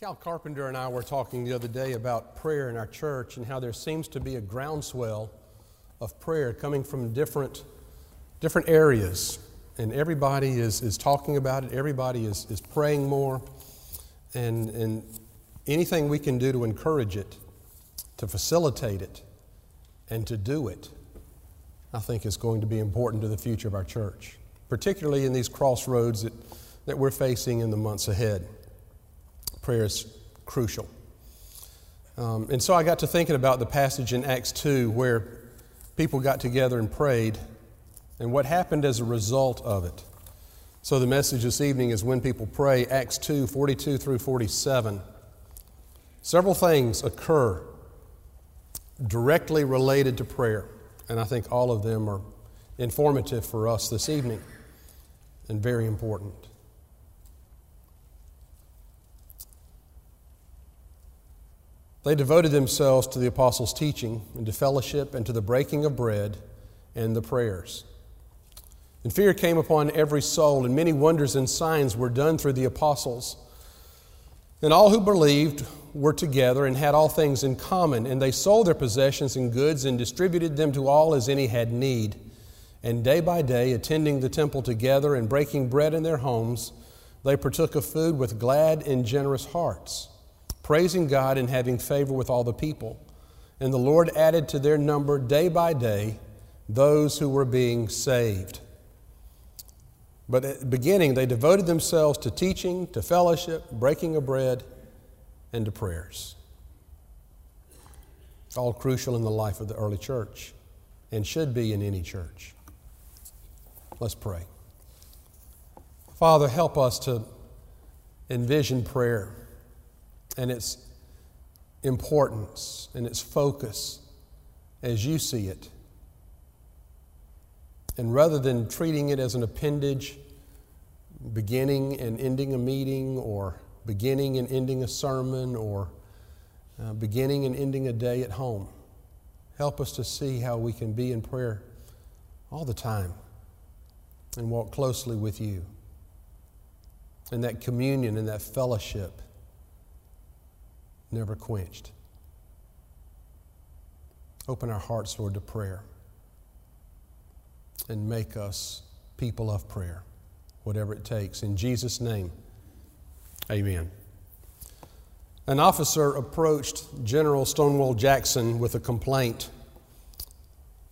Cal Carpenter and I were talking the other day about prayer in our church and how there seems to be a groundswell of prayer coming from different, different areas. And everybody is, is talking about it, everybody is, is praying more. And, and anything we can do to encourage it, to facilitate it, and to do it, I think is going to be important to the future of our church, particularly in these crossroads that, that we're facing in the months ahead prayer is crucial. Um, and so I got to thinking about the passage in Acts 2 where people got together and prayed and what happened as a result of it. So the message this evening is when people pray, Acts 2 42 through 47. Several things occur directly related to prayer, and I think all of them are informative for us this evening and very important. They devoted themselves to the apostles' teaching and to fellowship and to the breaking of bread and the prayers. And fear came upon every soul, and many wonders and signs were done through the apostles. And all who believed were together and had all things in common, and they sold their possessions and goods and distributed them to all as any had need. And day by day, attending the temple together and breaking bread in their homes, they partook of food with glad and generous hearts praising God and having favor with all the people. And the Lord added to their number day by day those who were being saved. But at the beginning, they devoted themselves to teaching, to fellowship, breaking of bread, and to prayers. All crucial in the life of the early church and should be in any church. Let's pray. Father, help us to envision prayer and its importance and its focus as you see it. And rather than treating it as an appendage, beginning and ending a meeting, or beginning and ending a sermon, or uh, beginning and ending a day at home, help us to see how we can be in prayer all the time and walk closely with you. And that communion and that fellowship never quenched. Open our hearts, Lord, to prayer and make us people of prayer, whatever it takes. In Jesus' name, amen. An officer approached General Stonewall Jackson with a complaint.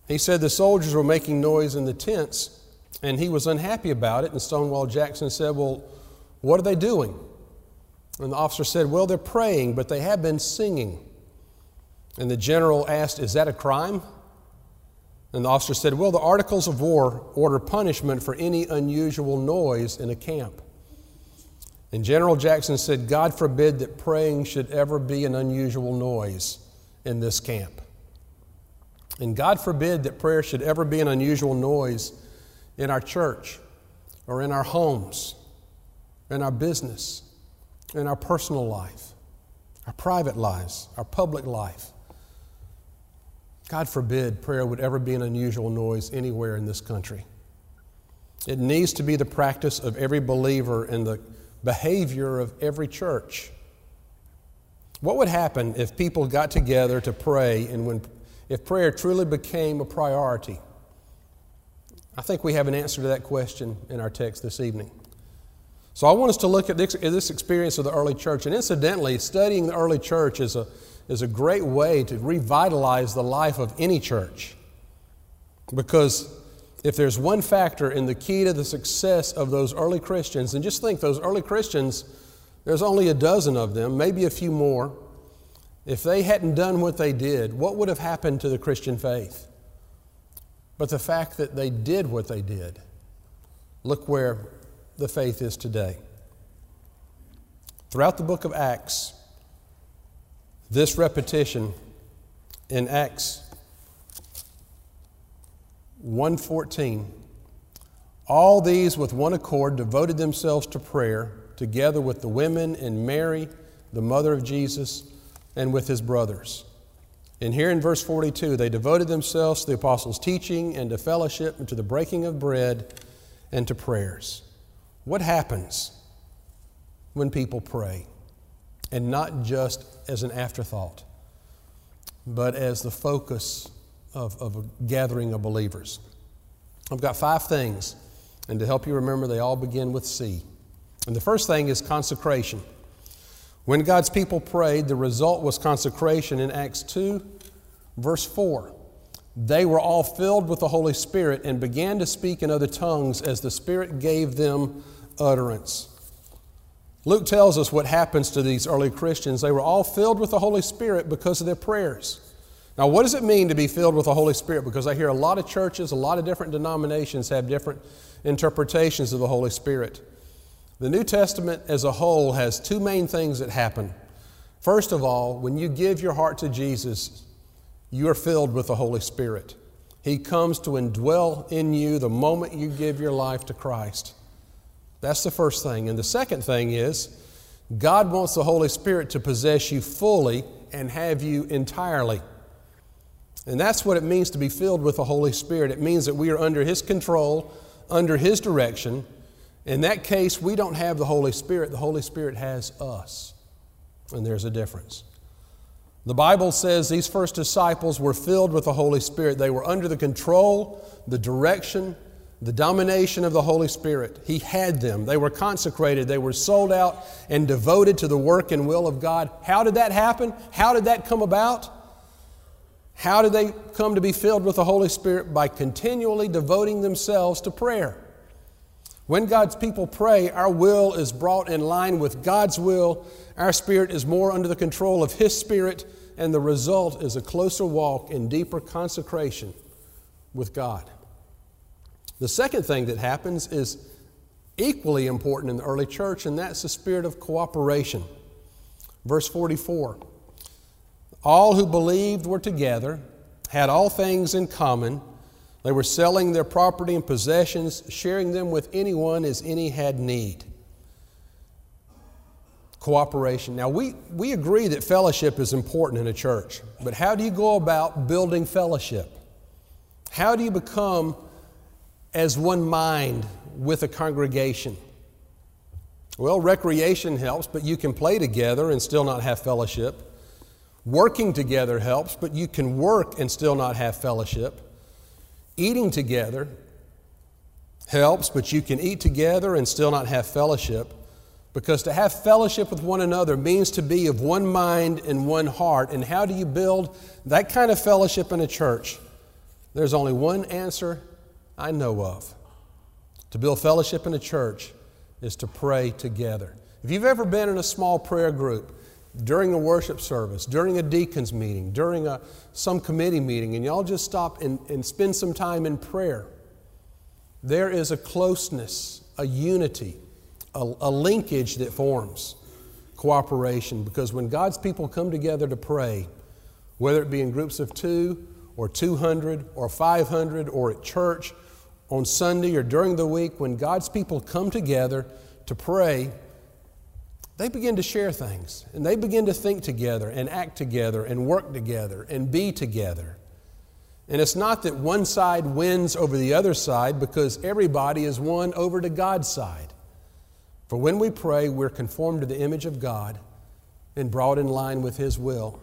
He said the soldiers were making noise in the tents, and he was unhappy about it. And Stonewall Jackson said, Well, what are they doing? And the officer said, Well, they're praying, but they have been singing. And the general asked, Is that a crime? And the officer said, Well, the articles of war order punishment for any unusual noise in a camp. And General Jackson said, God forbid that praying should ever be an unusual noise in this camp. And God forbid that prayer should ever be an unusual noise in our church or in our homes, in our business in our personal life, our private lives, our public life. God forbid prayer would ever be an unusual noise anywhere in this country. It needs to be the practice of every believer and the behavior of every church. What would happen if people got together to pray and when, if prayer truly became a priority? I think we have an answer to that question in our text this evening. So I want us to look at this, at this, experience of the early church. And incidentally, studying the early church is a, is a great way to revitalize the life of any church. Because if there's one factor in the key to the success of those early Christians, and just think those early Christians, there's only a dozen of them, maybe a few more. If they hadn't done what they did, what would have happened to the Christian faith? But the fact that they did what they did, look where the faith is today. Throughout the book of Acts, this repetition in Acts 114 all these with one accord devoted themselves to prayer together with the women and Mary the mother of Jesus and with his brothers and here in verse 42 they devoted themselves to the apostles teaching and to fellowship and to the breaking of bread and to prayers what happens when people pray? and not just as an afterthought, but as the focus of, of a gathering of believers. I've got five things, and to help you remember, they all begin with C. And the first thing is consecration. When God's people prayed, the result was consecration in Acts 2, verse 4. They were all filled with the Holy Spirit and began to speak in other tongues as the Spirit gave them utterance. Luke tells us what happens to these early Christians. They were all filled with the Holy Spirit because of their prayers. Now, what does it mean to be filled with the Holy Spirit? Because I hear a lot of churches, a lot of different denominations have different interpretations of the Holy Spirit. The New Testament as a whole has two main things that happen. First of all, when you give your heart to Jesus, you are filled with the Holy Spirit. He comes to indwell in you the moment you give your life to Christ. That's the first thing. And the second thing is, God wants the Holy Spirit to possess you fully and have you entirely. And that's what it means to be filled with the Holy Spirit. It means that we are under His control, under His direction. In that case, we don't have the Holy Spirit, the Holy Spirit has us. And there's a difference. The Bible says these first disciples were filled with the Holy Spirit. They were under the control, the direction, the domination of the Holy Spirit. He had them. They were consecrated. They were sold out and devoted to the work and will of God. How did that happen? How did that come about? How did they come to be filled with the Holy Spirit? By continually devoting themselves to prayer. When God's people pray, our will is brought in line with God's will. Our spirit is more under the control of His Spirit and the result is a closer walk and deeper consecration with God. The second thing that happens is equally important in the early church, and that's the spirit of cooperation. Verse 44 All who believed were together, had all things in common. They were selling their property and possessions, sharing them with anyone as any had need cooperation. Now, we, we agree that fellowship is important in a church, but how do you go about building fellowship? How do you become as one mind with a congregation? Well, recreation helps, but you can play together and still not have fellowship. Working together helps, but you can work and still not have fellowship. Eating together helps, but you can eat together and still not have fellowship. Because to have fellowship with one another means to be of one mind and one heart. And how do you build that kind of fellowship in a church? There's only one answer I know of. To build fellowship in a church is to pray together. If you've ever been in a small prayer group during a worship service, during a deacon's meeting, during a, some committee meeting, and y'all just stop and, and spend some time in prayer, there is a closeness, a unity a, a linkage that forms cooperation because when God's people come together to pray, whether it be in groups of two or 200 or 500 or at church on Sunday or during the week, when God's people come together to pray, they begin to share things and they begin to think together and act together and work together and be together. And it's not that one side wins over the other side because everybody is won over to God's side. For when we pray, we're conformed to the image of God and brought in line with His will.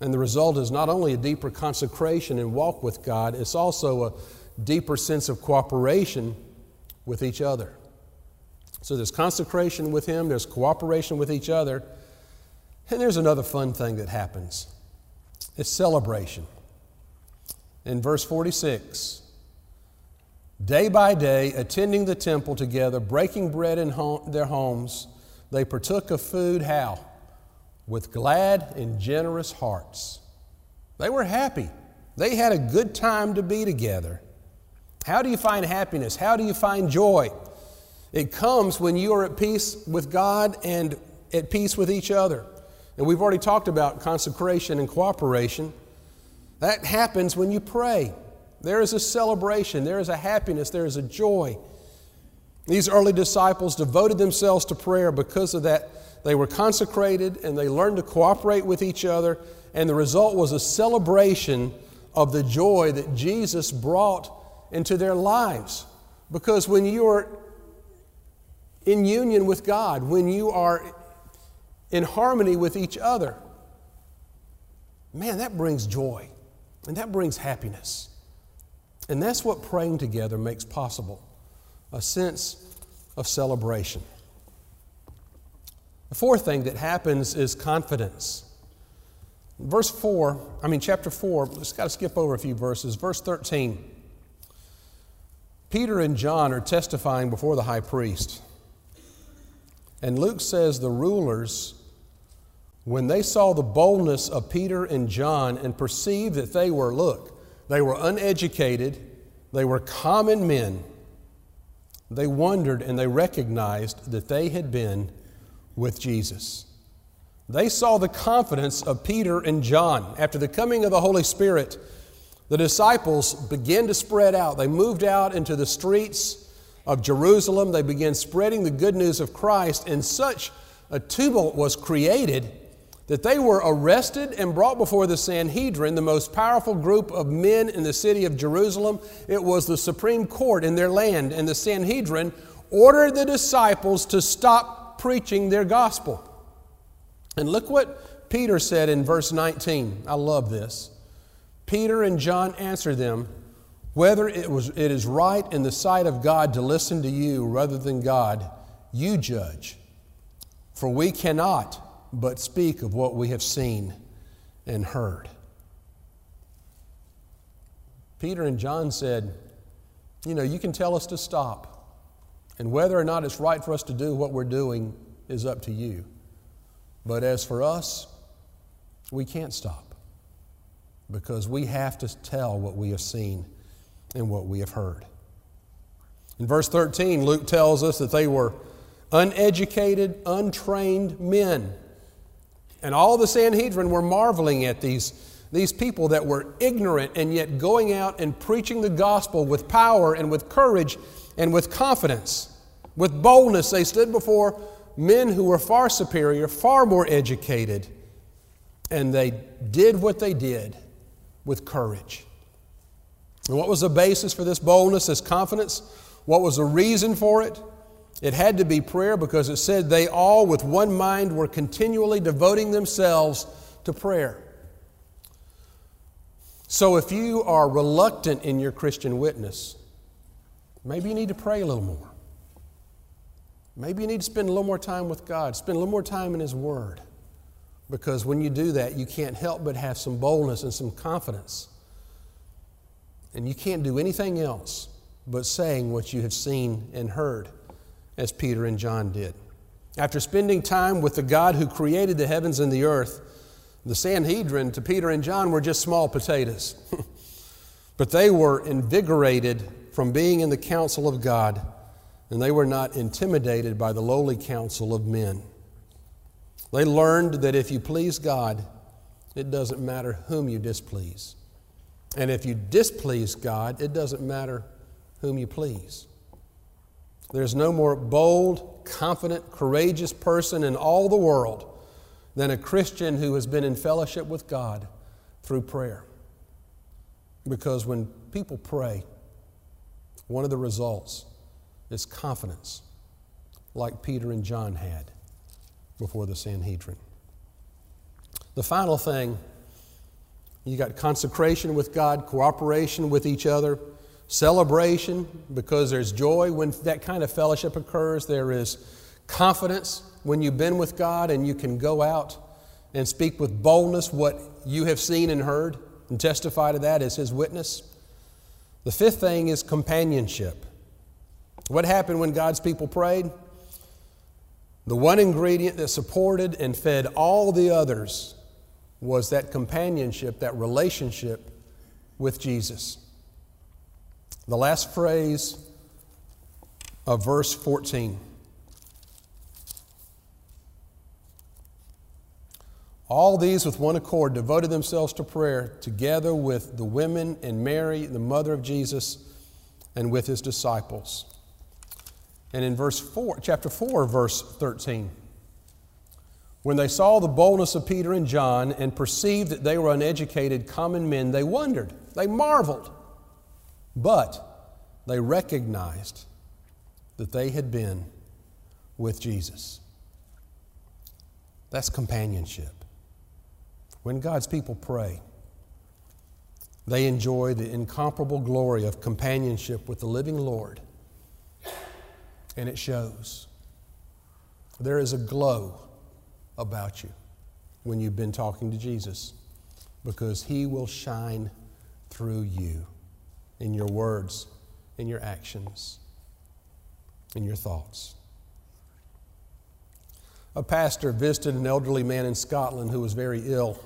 And the result is not only a deeper consecration and walk with God, it's also a deeper sense of cooperation with each other. So there's consecration with Him, there's cooperation with each other, and there's another fun thing that happens it's celebration. In verse 46, Day by day, attending the temple together, breaking bread in their homes, they partook of food how? With glad and generous hearts. They were happy. They had a good time to be together. How do you find happiness? How do you find joy? It comes when you are at peace with God and at peace with each other. And we've already talked about consecration and cooperation. That happens when you pray. There is a celebration, there is a happiness, there is a joy. These early disciples devoted themselves to prayer because of that. They were consecrated and they learned to cooperate with each other, and the result was a celebration of the joy that Jesus brought into their lives. Because when you are in union with God, when you are in harmony with each other. Man, that brings joy and that brings happiness. And that's what praying together makes possible a sense of celebration. The fourth thing that happens is confidence. Verse 4, I mean, chapter 4, just got to skip over a few verses. Verse 13. Peter and John are testifying before the high priest. And Luke says the rulers, when they saw the boldness of Peter and John and perceived that they were, look, they were uneducated, they were common men, they wondered and they recognized that they had been with Jesus. They saw the confidence of Peter and John. After the coming of the Holy Spirit, the disciples began to spread out. They moved out into the streets of Jerusalem. They began spreading the good news of Christ, and such a tumult was created that they were arrested and brought before the Sanhedrin, the most powerful group of men in the city of Jerusalem. It was the supreme court in their land, and the Sanhedrin ordered the disciples to stop preaching their gospel. And look what Peter said in verse 19. I love this. Peter and John answered them, whether it, was, it is right in the sight of God to listen to you rather than God, you judge. For we cannot but speak of what we have seen and heard. Peter and John said, You know, you can tell us to stop, and whether or not it's right for us to do what we're doing is up to you. But as for us, we can't stop because we have to tell what we have seen and what we have heard. In verse 13, Luke tells us that they were uneducated, untrained men. And all the Sanhedrin were marveling at these, these people that were ignorant and yet going out and preaching the gospel with power and with courage and with confidence. With boldness, they stood before men who were far superior, far more educated, and they did what they did with courage. And what was the basis for this boldness, this confidence? What was the reason for it? It had to be prayer because it said they all, with one mind, were continually devoting themselves to prayer. So if you are reluctant in your Christian witness, maybe you need to pray a little more. Maybe you need to spend a little more time with God, spend a little more time in His Word. Because when you do that, you can't help but have some boldness and some confidence. And you can't do anything else but saying what you have seen and heard, as Peter and John did. After spending time with the God who created the heavens and the earth, the Sanhedrin to Peter and John were just small potatoes. but they were invigorated from being in the counsel of God and they were not intimidated by the lowly counsel of men. They learned that if you please God, it doesn't matter whom you displease. And if you displease God, it doesn't matter whom you please. There's no more bold, confident, courageous person in all the world than a Christian who has been in fellowship with God through prayer. Because when people pray, one of the results is confidence, like Peter and John had before the Sanhedrin. The final thing you got consecration with God, cooperation with each other, celebration because there's joy when that kind of fellowship occurs. There is confidence when you've been with God and you can go out and speak with boldness what you have seen and heard and testify to that as His witness. The fifth thing is companionship. What happened when God's people prayed? The one ingredient that supported and fed all the others was that companionship, that relationship with Jesus. The last phrase of verse 14. All these with one accord devoted themselves to prayer together with the women and Mary, the mother of Jesus, and with his disciples. And in verse 4, chapter 4, verse 13, when they saw the boldness of Peter and John and perceived that they were uneducated common men, they wondered, they marveled, but they recognized that they had been with Jesus. That's companionship. When God's people pray, they enjoy the incomparable glory of companionship with the living Lord, and it shows. There is a glow about you when you've been talking to Jesus because He will shine through you in your words, in your actions, in your thoughts. A pastor visited an elderly man in Scotland who was very ill.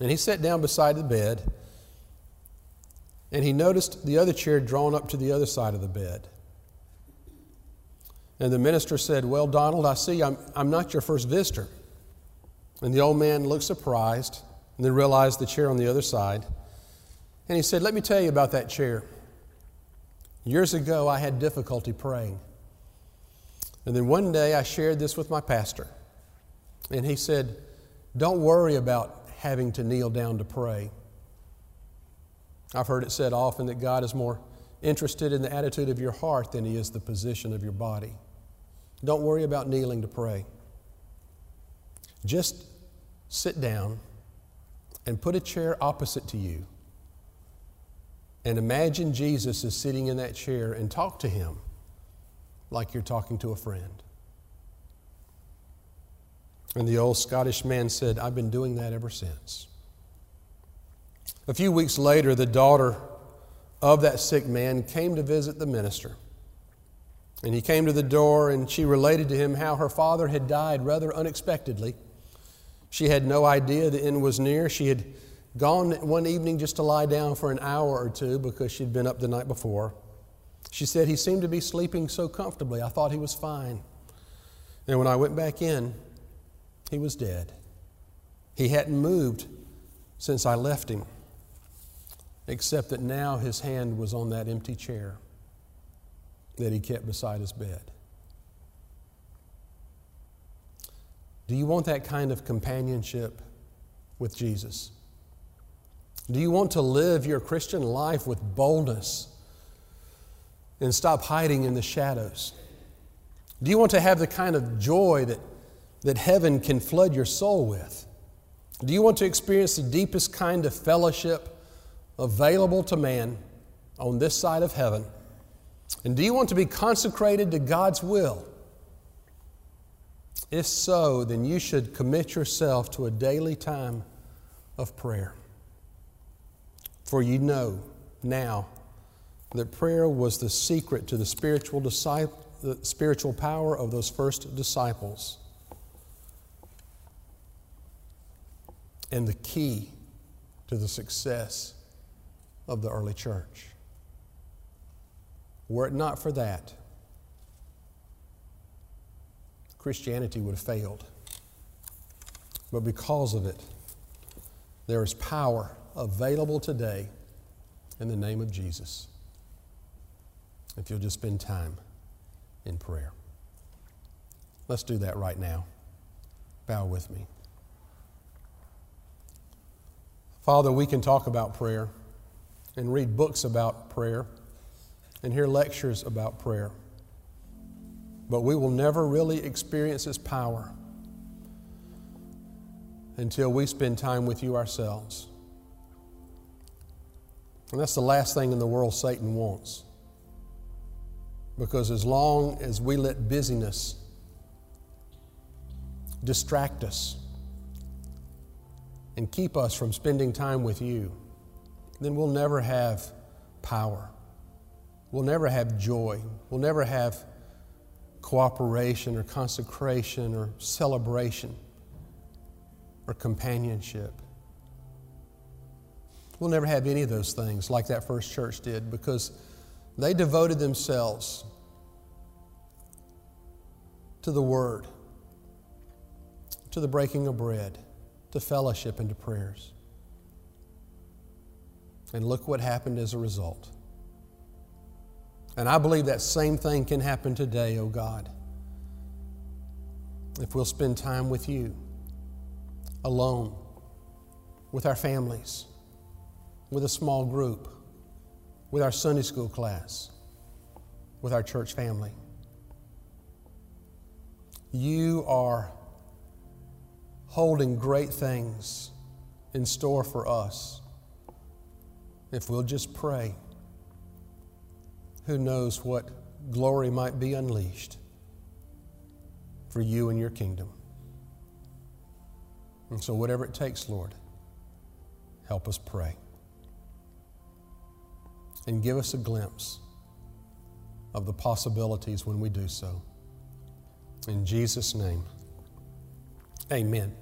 And he sat down beside the bed and he noticed the other chair drawn up to the other side of the bed. And the minister said, Well, Donald, I see I'm, I'm not your first visitor. And the old man looked surprised and then realized the chair on the other side. And he said, Let me tell you about that chair. Years ago, I had difficulty praying. And then one day, I shared this with my pastor. And he said, Don't worry about having to kneel down to pray. I've heard it said often that God is more interested in the attitude of your heart than He is the position of your body. Don't worry about kneeling to pray. Just sit down and put a chair opposite to you and imagine Jesus is sitting in that chair and talk to him like you're talking to a friend. And the old Scottish man said, I've been doing that ever since. A few weeks later, the daughter of that sick man came to visit the minister. And he came to the door and she related to him how her father had died rather unexpectedly. She had no idea the end was near. She had gone one evening just to lie down for an hour or two because she'd been up the night before. She said, He seemed to be sleeping so comfortably. I thought he was fine. And when I went back in, he was dead. He hadn't moved since I left him, except that now his hand was on that empty chair that he kept beside his bed. Do you want that kind of companionship with Jesus? Do you want to live your Christian life with boldness and stop hiding in the shadows? Do you want to have the kind of joy that, that heaven can flood your soul with? Do you want to experience the deepest kind of fellowship available to man on this side of heaven? And do you want to be consecrated to God's will? If so, then you should commit yourself to a daily time of prayer. For you know now that prayer was the secret to the spiritual, disciple, the spiritual power of those first disciples and the key to the success of the early church. Were it not for that, Christianity would have failed. But because of it, there is power available today in the name of Jesus. If you'll just spend time in prayer. Let's do that right now. Bow with me. Father, we can talk about prayer and read books about prayer and hear lectures about prayer, but we will never really experience its power until we spend time with you ourselves. And that's the last thing in the world Satan wants. Because as long as we let busyness distract us and keep us from spending time with you, then we'll never have power. We'll never have joy. We'll never have cooperation or consecration or celebration or companionship. We'll never have any of those things like that first church did because they devoted themselves to the Word, to the breaking of bread, to fellowship, and to prayers. And look what happened as a result. And I believe that same thing can happen today, oh God, if we'll spend time with you, alone, with our families with a small group, with our Sunday school class, with our church family. You are holding great things in store for us. If we'll just pray, who knows what glory might be unleashed for you and your kingdom. And so, whatever it takes, Lord, help us pray. And give us a glimpse of the possibilities when we do so. In Jesus' name, amen.